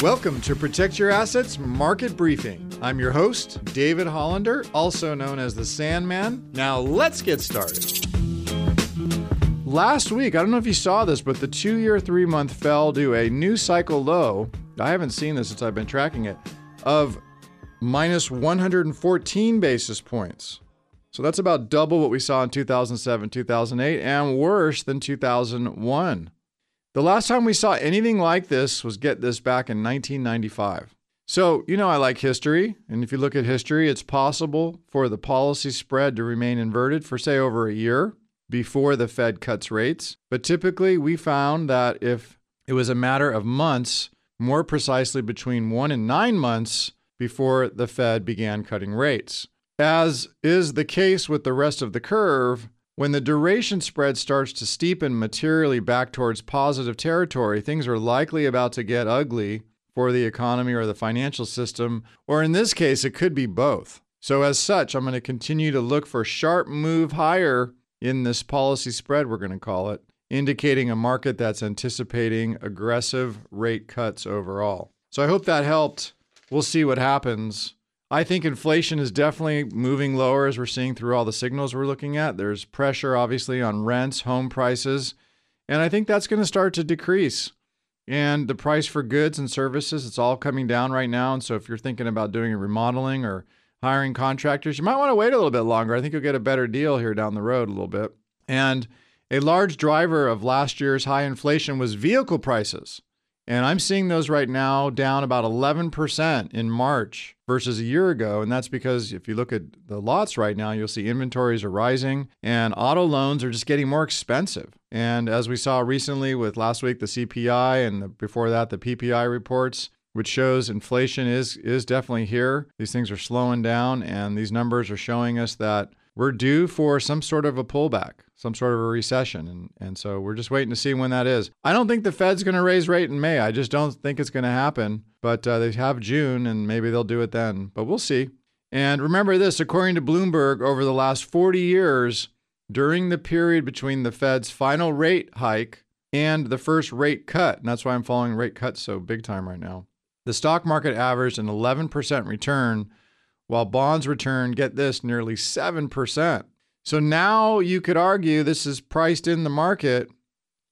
Welcome to Protect Your Assets Market Briefing. I'm your host, David Hollander, also known as the Sandman. Now let's get started. Last week, I don't know if you saw this, but the two year, three month fell to a new cycle low. I haven't seen this since I've been tracking it of minus 114 basis points. So that's about double what we saw in 2007, 2008, and worse than 2001. The last time we saw anything like this was get this back in 1995. So, you know, I like history. And if you look at history, it's possible for the policy spread to remain inverted for, say, over a year before the Fed cuts rates. But typically, we found that if it was a matter of months, more precisely between one and nine months before the Fed began cutting rates. As is the case with the rest of the curve, when the duration spread starts to steepen materially back towards positive territory, things are likely about to get ugly for the economy or the financial system, or in this case, it could be both. So, as such, I'm going to continue to look for sharp move higher in this policy spread, we're going to call it, indicating a market that's anticipating aggressive rate cuts overall. So, I hope that helped. We'll see what happens. I think inflation is definitely moving lower as we're seeing through all the signals we're looking at. There's pressure, obviously, on rents, home prices, and I think that's going to start to decrease. And the price for goods and services, it's all coming down right now. And so if you're thinking about doing a remodeling or hiring contractors, you might want to wait a little bit longer. I think you'll get a better deal here down the road a little bit. And a large driver of last year's high inflation was vehicle prices. And I'm seeing those right now down about 11% in March versus a year ago. And that's because if you look at the lots right now, you'll see inventories are rising and auto loans are just getting more expensive. And as we saw recently with last week, the CPI and the, before that, the PPI reports, which shows inflation is is definitely here. These things are slowing down and these numbers are showing us that we're due for some sort of a pullback, some sort of a recession. And, and so we're just waiting to see when that is. I don't think the Fed's going to raise rate in May. I just don't think it's going to happen. But uh, they have June and maybe they'll do it then. But we'll see. And remember this according to Bloomberg, over the last 40 years, during the period between the Fed's final rate hike and the first rate cut, and that's why I'm following rate cuts so big time right now, the stock market averaged an 11% return while bonds return, get this, nearly 7%. So now you could argue this is priced in the market.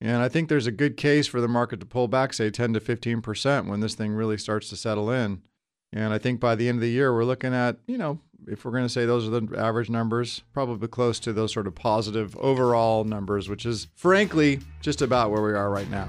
And I think there's a good case for the market to pull back, say 10 to 15% when this thing really starts to settle in. And I think by the end of the year, we're looking at, you know, if we're going to say those are the average numbers, probably close to those sort of positive overall numbers, which is frankly just about where we are right now.